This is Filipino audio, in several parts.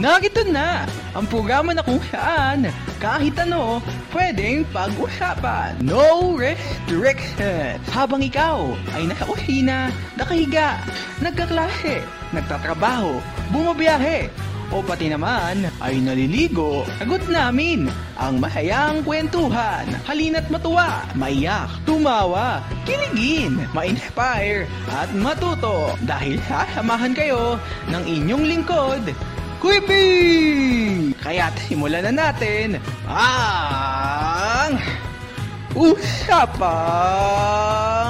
Narito na ang programa na kung saan kahit ano pwedeng pag-usapan. No restriction. Habang ikaw ay nasa kusina, nakahiga, nagkaklase, nagtatrabaho, bumabiyahe, o pati naman ay naliligo, sagot namin ang masayang kwentuhan. Halina't matuwa, maiyak, tumawa, kiligin, ma-inspire, at matuto. Dahil sasamahan kayo ng inyong lingkod, Quippy! Kaya't simulan na natin ang Usapang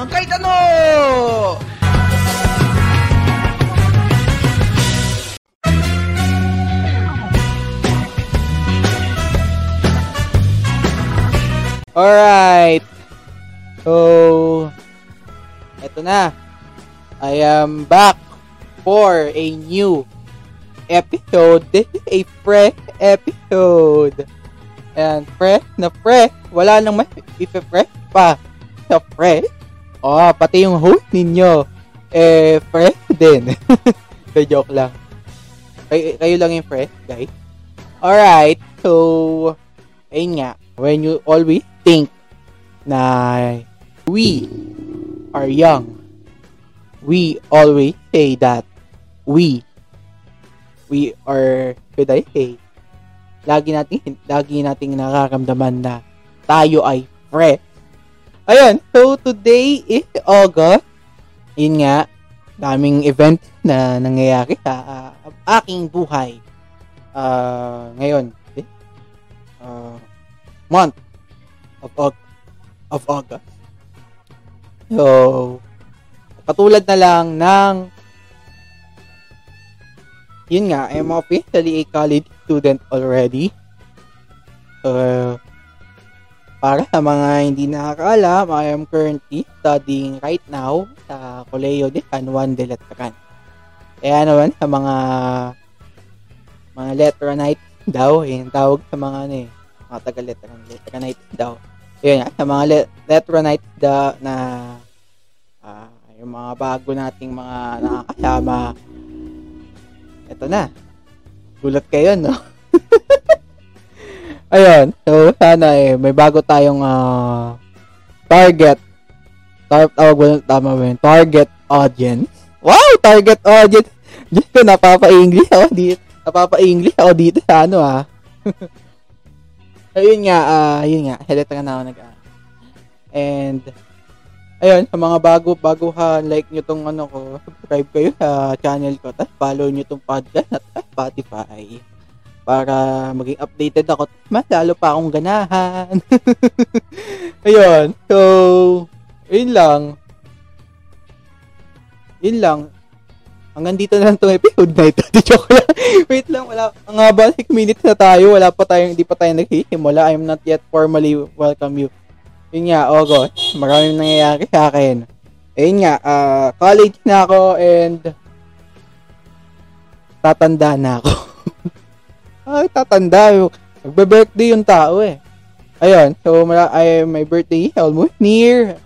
Kahit Ano! Alright. So, eto na. I am back for a new episode. This is a fresh episode. And fresh na fresh. Wala nang mas ipe-fresh pa sa fresh. Oh, pati yung host ninyo. Eh, fresh din. so, joke lang. Kayo, kayo lang yung fresh, guys. Alright. So, ayun nga. When you always think na we are young, we always say that we we are should I say lagi nating lagi nating nararamdaman na tayo ay fresh. Ayun, so today is August. Yun nga, daming event na nangyayari sa uh, aking buhay. Uh, ngayon, eh, uh, month of. Of August. So, katulad na lang ng yun nga, I'm officially a college student already. So, para sa mga hindi nakakaalam, I am currently studying right now sa Colegio de San Juan de Letran. Kaya naman sa mga mga Letranite daw, yung tawag sa mga ano eh, mga taga-Letran, Letranite daw. Yun nga, sa mga le- Letranite da, na uh, yung mga bago nating mga nakakasama, eto na. Gulat kayo, no? Ayun. So, sana eh, may bago tayong uh, target. Tar- tawag mo tama ba? Target audience. Wow! Target audience! Diyos ko, napapa-English ako dito. Napapa-English ako dito sa ano ah. ayun nga, uh, yun nga. Halata na ako nag And, ayun, sa mga bago-baguhan, like nyo tong ano ko, subscribe kayo sa channel ko, tapos follow nyo tong podcast at Spotify para maging updated ako. Mas lalo pa akong ganahan. ayun, so, yun lang. Yun lang. Hanggang dito na lang itong episode na ito. Joke lang. Wait lang, wala. Ang haba, 6 minutes na tayo. Wala pa tayong, hindi pa tayo naghisimula. I'm not yet formally welcome you yun nga, August, maraming nangyayari sa akin. Ayun nga, uh, college na ako and tatanda na ako. Ay, tatanda. Magbe-birthday yung tao eh. Ayun, so ay, my birthday almost near.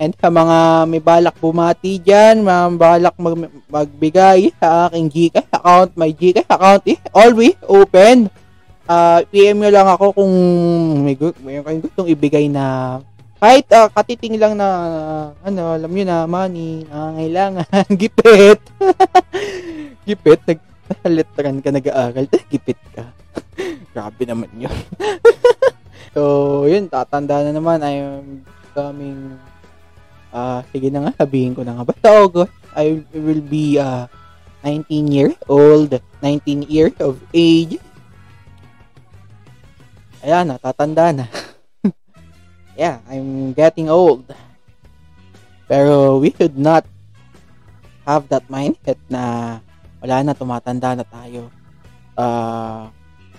And sa mga may balak bumati dyan, mga balak mag, magbigay sa aking Gcash account, my Gcash account is always open uh, PM nyo lang ako kung may, may kayong gustong ibigay na kahit uh, katiting lang na ano, alam niyo na money, nangangailangan, gipit. gipit, nag ka nag-aaral, gipit ka. Grabe naman yun. so, yun, tatanda na naman. I'm coming, uh, sige na nga, sabihin ko na nga. Basta August, I will be uh, 19 years old, 19 years of age, ayan na, tatanda na. yeah, I'm getting old. Pero we should not have that mindset na wala na, tumatanda na tayo. Uh,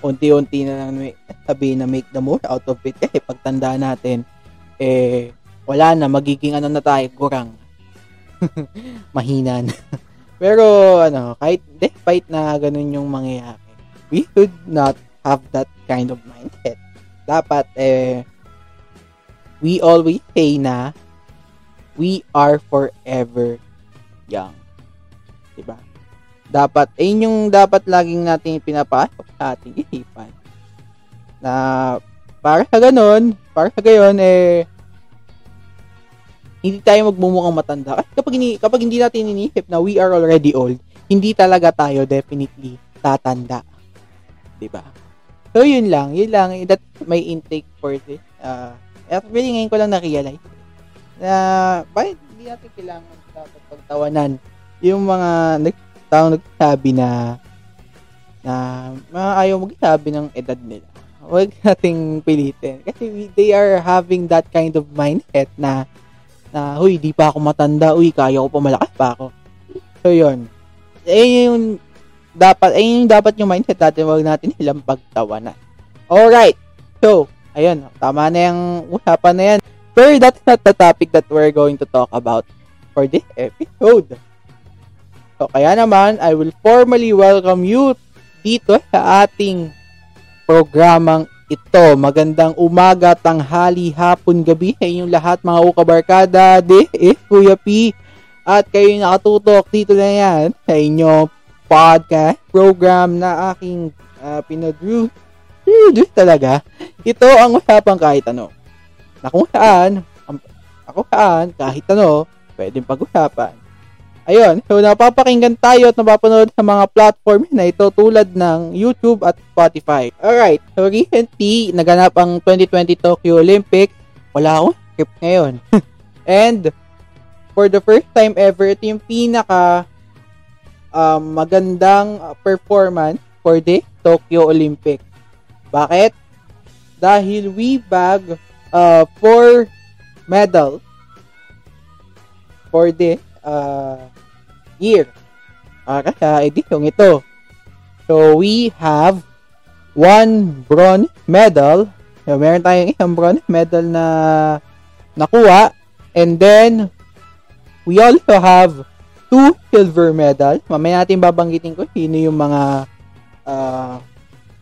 unti-unti na lang sabihin na make the most out of it. Kasi pagtanda natin, eh, wala na, magiging ano na tayo, gurang. Mahina na. Pero, ano, kahit despite na ganun yung mangyayari, we should not have that kind of mindset. Dapat, eh, we always say na we are forever young. Diba? Dapat, ayun yung dapat laging natin pinapasok sa ating isipan. Na para sa ganun, para sa gayon, eh, hindi tayo magmumukhang matanda. Kasi kapag, ini, kapag hindi natin iniisip na we are already old, hindi talaga tayo definitely tatanda. 'Di ba? So, yun lang. Yun lang. That's my intake for this. Uh, actually, ngayon ko lang na-realize na bakit hindi natin kailangan dapat pagtawanan yung mga nagtaong nagsabi na na mga ayaw magsabi ng edad nila. Huwag nating pilitin. Kasi we, they are having that kind of mindset na na, huy, di pa ako matanda, uy, kaya ko pa malakas pa ako. So, yun. Eh, yung dapat, eh, yung dapat yung mindset natin, wag natin ilang pagtawanan. Alright. So, ayun, tama na yung usapan na yan. Pero that's not the topic that we're going to talk about for this episode. So, kaya naman, I will formally welcome you dito sa ating programang ito. Magandang umaga, tanghali, hapon, gabi sa inyong lahat mga ukabarkada, de, eh, Kuya P. At kayo nakatutok dito na yan sa inyong podcast program na aking uh, pinadrew. Pinadrew talaga. Ito ang usapang kahit ano. Na kung saan, ako saan, kahit ano, pwedeng pag-usapan. Ayun, so napapakinggan tayo at napapanood sa mga platform na ito tulad ng YouTube at Spotify. Alright, so recently, naganap ang 2020 Tokyo Olympics. Wala akong script ngayon. And, for the first time ever, ito yung pinaka um, magandang performance for the Tokyo Olympics. Bakit? Dahil we bag uh, four medals for the uh, year. Para sa edisyong ito. So, we have one bronze medal. So, meron tayong isang bronze medal na nakuha. And then, we also have two silver medal. Mamaya natin babanggitin ko sino yung mga uh,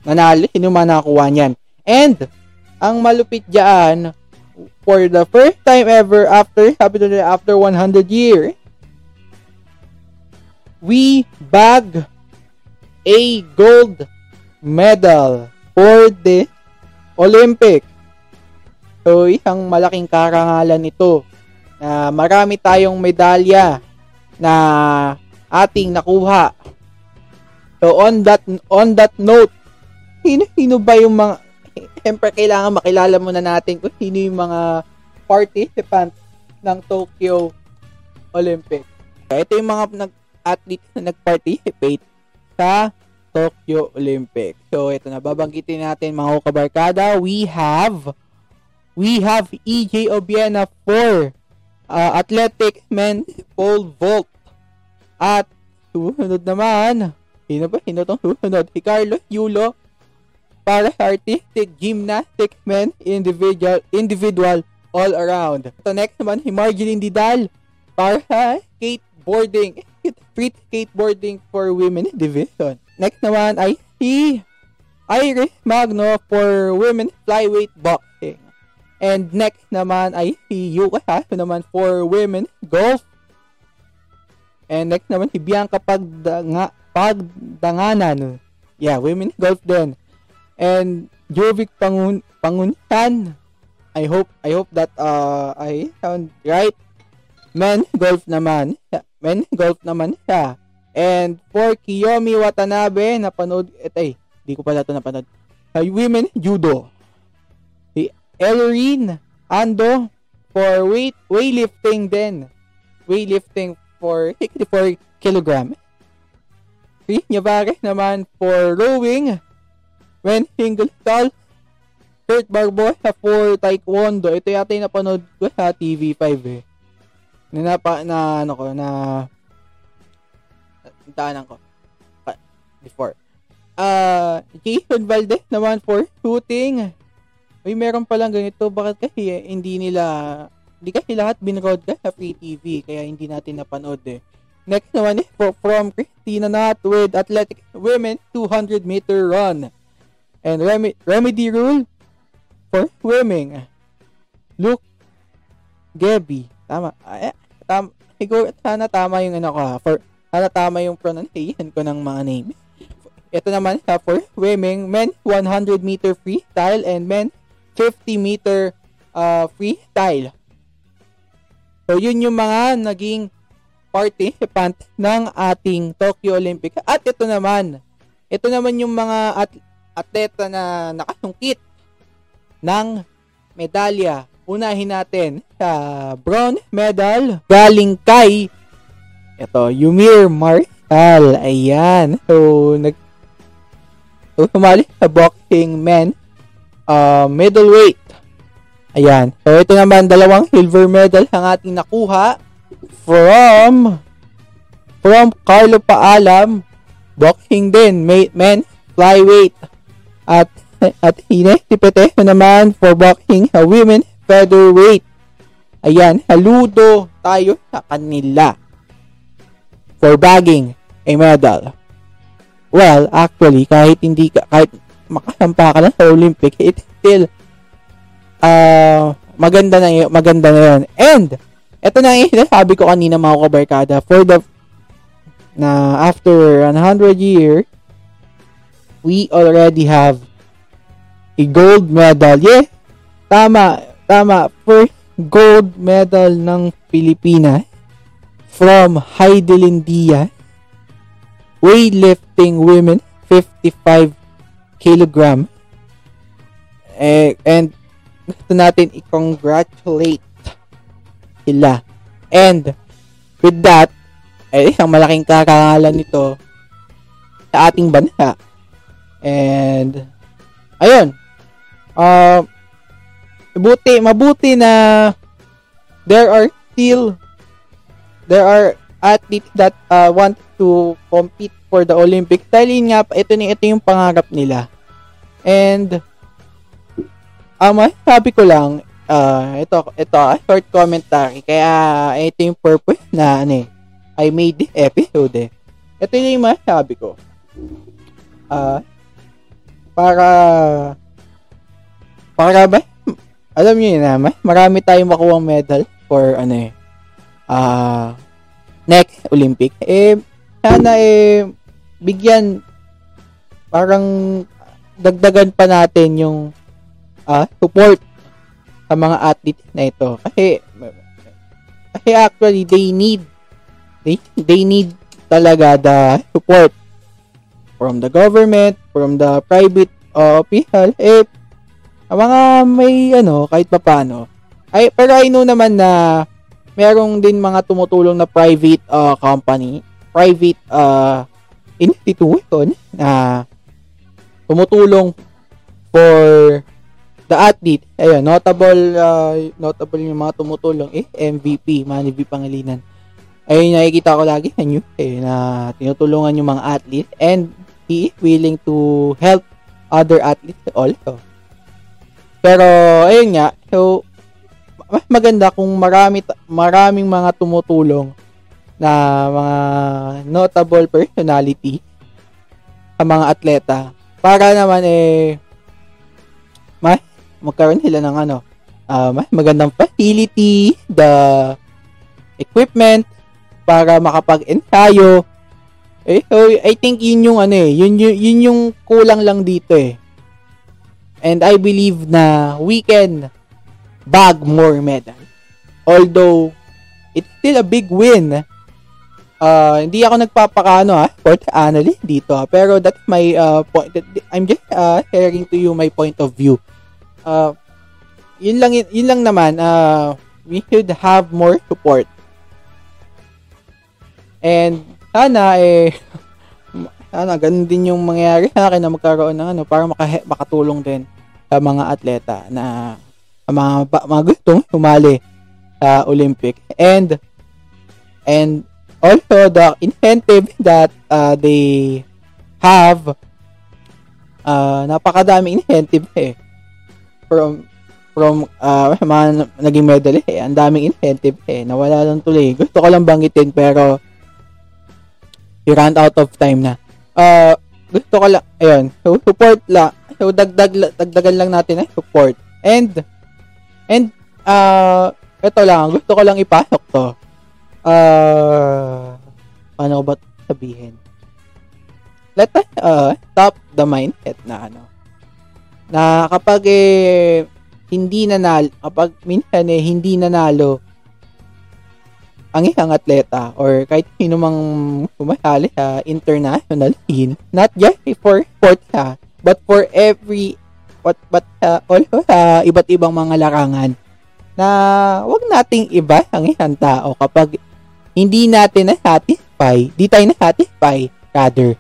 nanalo, sino yung mga nakakuha niyan. And, ang malupit dyan, for the first time ever after, sabi nila, after 100 years, we bag a gold medal for the Olympic. So, isang malaking karangalan ito na marami tayong medalya na ating nakuha. So, on that on that note, sino-sino ba yung mga Siyempre, kailangan makilala muna natin kung sino yung mga participants ng Tokyo Olympics. Ito yung mga nag athletes na nag-participate sa Tokyo Olympics. So, ito na, babanggitin natin mga kabarkada. We have, we have EJ Obiena for uh, athletic men's pole vault. At, susunod naman, sino ba? Sino tong susunod? Si Carlos Yulo para sa artistic gymnastic men individual individual all around. So next naman si Marjeline Didal para sa skateboarding street skateboarding for women division. Next naman ay si Iris Magno for women flyweight boxing. And next naman ay si Yuka Sasso naman for women golf. And next naman si Bianca Pagdanga, Pagdanganan. Yeah, women golf din. And Jovic Pangun Panguntan. I hope I hope that uh I sound right. Men golf naman men golf naman siya. And for Kiyomi Watanabe, napanood, et ay, di ko pala ito napanood. Uh, women judo. Elrine Ando for weight weightlifting din. Weightlifting for 64 kilogram. Si naman for rowing. When single stall. Kurt Barbosa for taekwondo. Ito yata yung napanood ko sa TV5 eh na na ano ko na daanan ko before. Uh, Jason Valdez naman for shooting. Uy, meron pa lang ganito. Bakit kasi eh, hindi nila, hindi kasi lahat binroad ka sa free TV, kaya hindi natin napanood eh. Next naman for, from Christina Nat with Athletic Women 200 meter run. And rem- remedy rule for swimming. Luke Gabby Tama. Ay, tam, siguro sana tama yung ano ko ha. For Sana tama yung pronunciation ko ng mga names. Ito naman uh, for women, men 100 meter freestyle and men 50 meter uh, freestyle. So yun yung mga naging participant ng ating Tokyo Olympic. At ito naman, ito naman yung mga at atleta na nakasungkit ng medalya. Unahin natin sa bronze medal galing kay ito, Yumir Marshall. Ayan. So, nag So, sumali sa boxing men uh, middleweight. Ayan. So, ito naman, dalawang silver medal ang ating nakuha from from Carlo Paalam boxing din men flyweight at at Ines Tipete naman for boxing sa women featherweight. Ayan, haludo tayo sa kanila for bagging a medal. Well, actually, kahit hindi ka, kahit makasampa ka lang sa Olympic, it's still, uh, maganda na yun, maganda na yun. And, ito na yung sabi ko kanina mga kabarkada, for the, na after 100 years, we already have a gold medal. Yeah, tama, tama. First gold medal ng Pilipinas from Heidelin Diaz weightlifting women 55 kilogram. Eh, and gusto natin i-congratulate sila. And with that eh, isang malaking karangalan nito sa ating bansa. And ayun. Uh, mabuti mabuti na there are still there are athletes that uh, want to compete for the Olympics. Dahil yun nga, ito, ito yung pangarap nila. And, um, sabi ko lang, uh, ito, ito, uh, short commentary. Kaya, ito yung purpose na, ano eh, I made this episode eh. Ito yung masabi ko. Uh, para, para ba, alam niyo yun naman, marami tayong makuha medal for, ano eh, uh, next Olympic. Eh, sana eh bigyan parang dagdagan pa natin yung uh, support sa mga athlete na ito. Kasi kasi actually they need they, they need talaga the support from the government from the private uh, official. Eh mga may ano kahit papaano ay pero I know naman na merong din mga tumutulong na private uh, company private uh, institution na tumutulong for the athlete. Ayun, notable uh, notable yung mga tumutulong eh MVP, Manny V Pangilinan. Ayun nakikita ko lagi sa news eh, na tinutulungan yung mga athlete and he is willing to help other athletes also. Pero ayun nga, so maganda kung marami maraming mga tumutulong na mga notable personality sa mga atleta. Para naman eh mas magkaroon sila ng ano uh, mas magandang facility the equipment para makapag-ensayo. Eh so I think yun yung ano eh yun, yun, yun yung kulang lang dito eh. And I believe na we can bag more medal. Although it's still a big win uh, hindi ako nagpapakano ha, sport analyst dito ha, pero that's my uh, point. I'm just uh, sharing to you my point of view. Uh, yun lang, yun lang naman, uh, we should have more support. And sana eh, sana ganun din yung mangyayari sa akin na magkaroon ng ano para maka, makatulong din sa mga atleta na mga mga gustong sumali sa Olympic and and also the incentive that uh, they have. Uh, napakadaming incentive eh. From from uh, mga naging medalist eh. Ang daming incentive eh. Nawala lang tuloy. Gusto ko lang banggitin pero we ran out of time na. Uh, gusto ko lang ayun. So support lang so dagdag dagdagan lang natin eh support. And and uh, ito lang. Gusto ko lang ipasok to uh, paano ba sabihin? Let uh, stop the mindset na ano. Na kapag eh, hindi nanalo, kapag minsan eh, hindi nanalo ang isang atleta or kahit sino mang sumasali sa international scene, not just for sports ha, but for every but, but uh, also sa iba't ibang mga larangan na wag nating iba ang isang tao kapag hindi natin na-satisfy, di tayo na-satisfy, rather,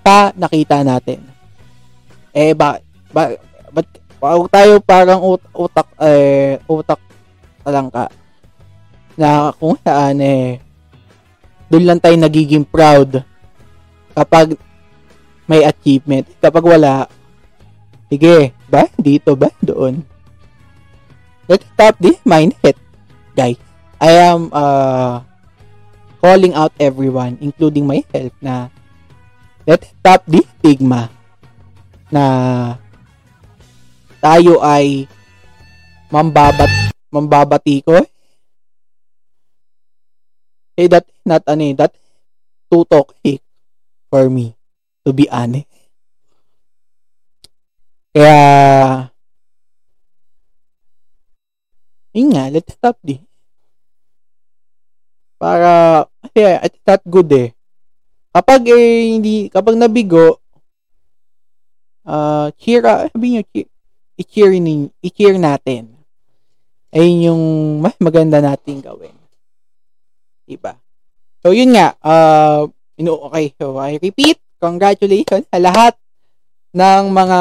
pa nakita natin. Eh, ba, ba, ba, ba tayo parang ut, utak, eh, utak lang ka na kung saan eh doon lang tayo nagiging proud kapag may achievement. Kapag wala, sige, ba? Dito ba? Doon. Let's stop this mindset, guys. I am uh, calling out everyone, including myself, na let's stop this stigma na tayo ay mambabat mambabatiko eh, that not ano eh, that too toxic for me, to be honest. Kaya, yun nga, let's stop di. Para, kasi it's not good eh. Kapag eh, hindi, kapag nabigo, uh, cheer, sabi nyo, cheer, i-cheer, i-cheer natin. Ayun yung mas maganda nating gawin. Diba? So, yun nga. Uh, ino, okay. So, I repeat. Congratulations sa lahat ng mga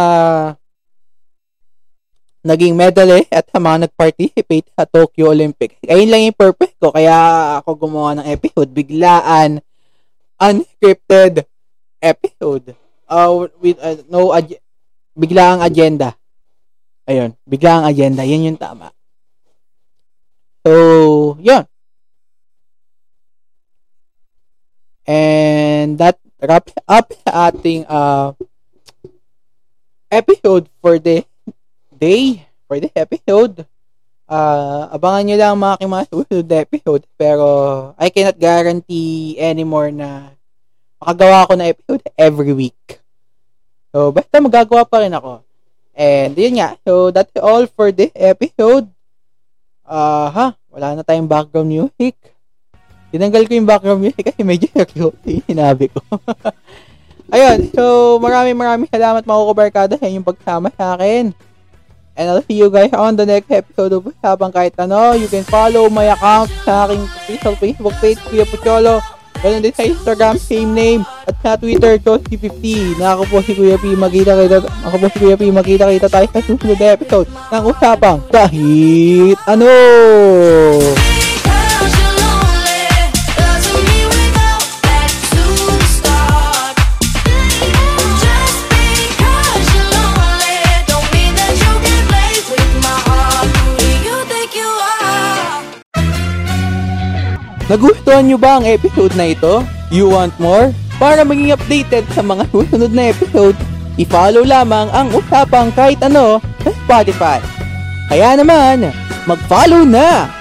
naging medalist at sa mga nag-participate sa Tokyo Olympics. Ayun lang yung purpose ko. Kaya ako gumawa ng episode. Biglaan. Unscripted episode. Uh, with uh, no ag- biglaang agenda. Ayun. Biglaang agenda. Yan yung tama. So, yun. And that wraps up ating uh, episode for the day, for the episode. Uh, abangan nyo lang mga aking mga susunod na episode. Pero I cannot guarantee anymore na makagawa ako na episode every week. So, basta magagawa pa rin ako. And yun nga. So, that's all for this episode. Uh, ha? Wala na tayong background music. Tinanggal ko yung background music kasi medyo seryoso yung sinabi ko. Ayun, so maraming maraming salamat mga kubarkada sa inyong pagsama sa akin. And I'll see you guys on the next episode of Usapang Kahit Ano. You can follow my account sa aking official Facebook page, Kuya Pucholo. Ganun din sa Instagram, same name. At sa Twitter, Josie50. Na ako po si Kuya P. Magkita kita, ako po si Kuya P. Magkita kita tayo sa susunod na episode ng Usapang Kahit Ano. Nyo ba ang episode na ito? You want more? Para maging updated sa mga susunod na episode, i-follow lamang ang usapang kahit ano sa Spotify. Kaya naman, mag-follow na!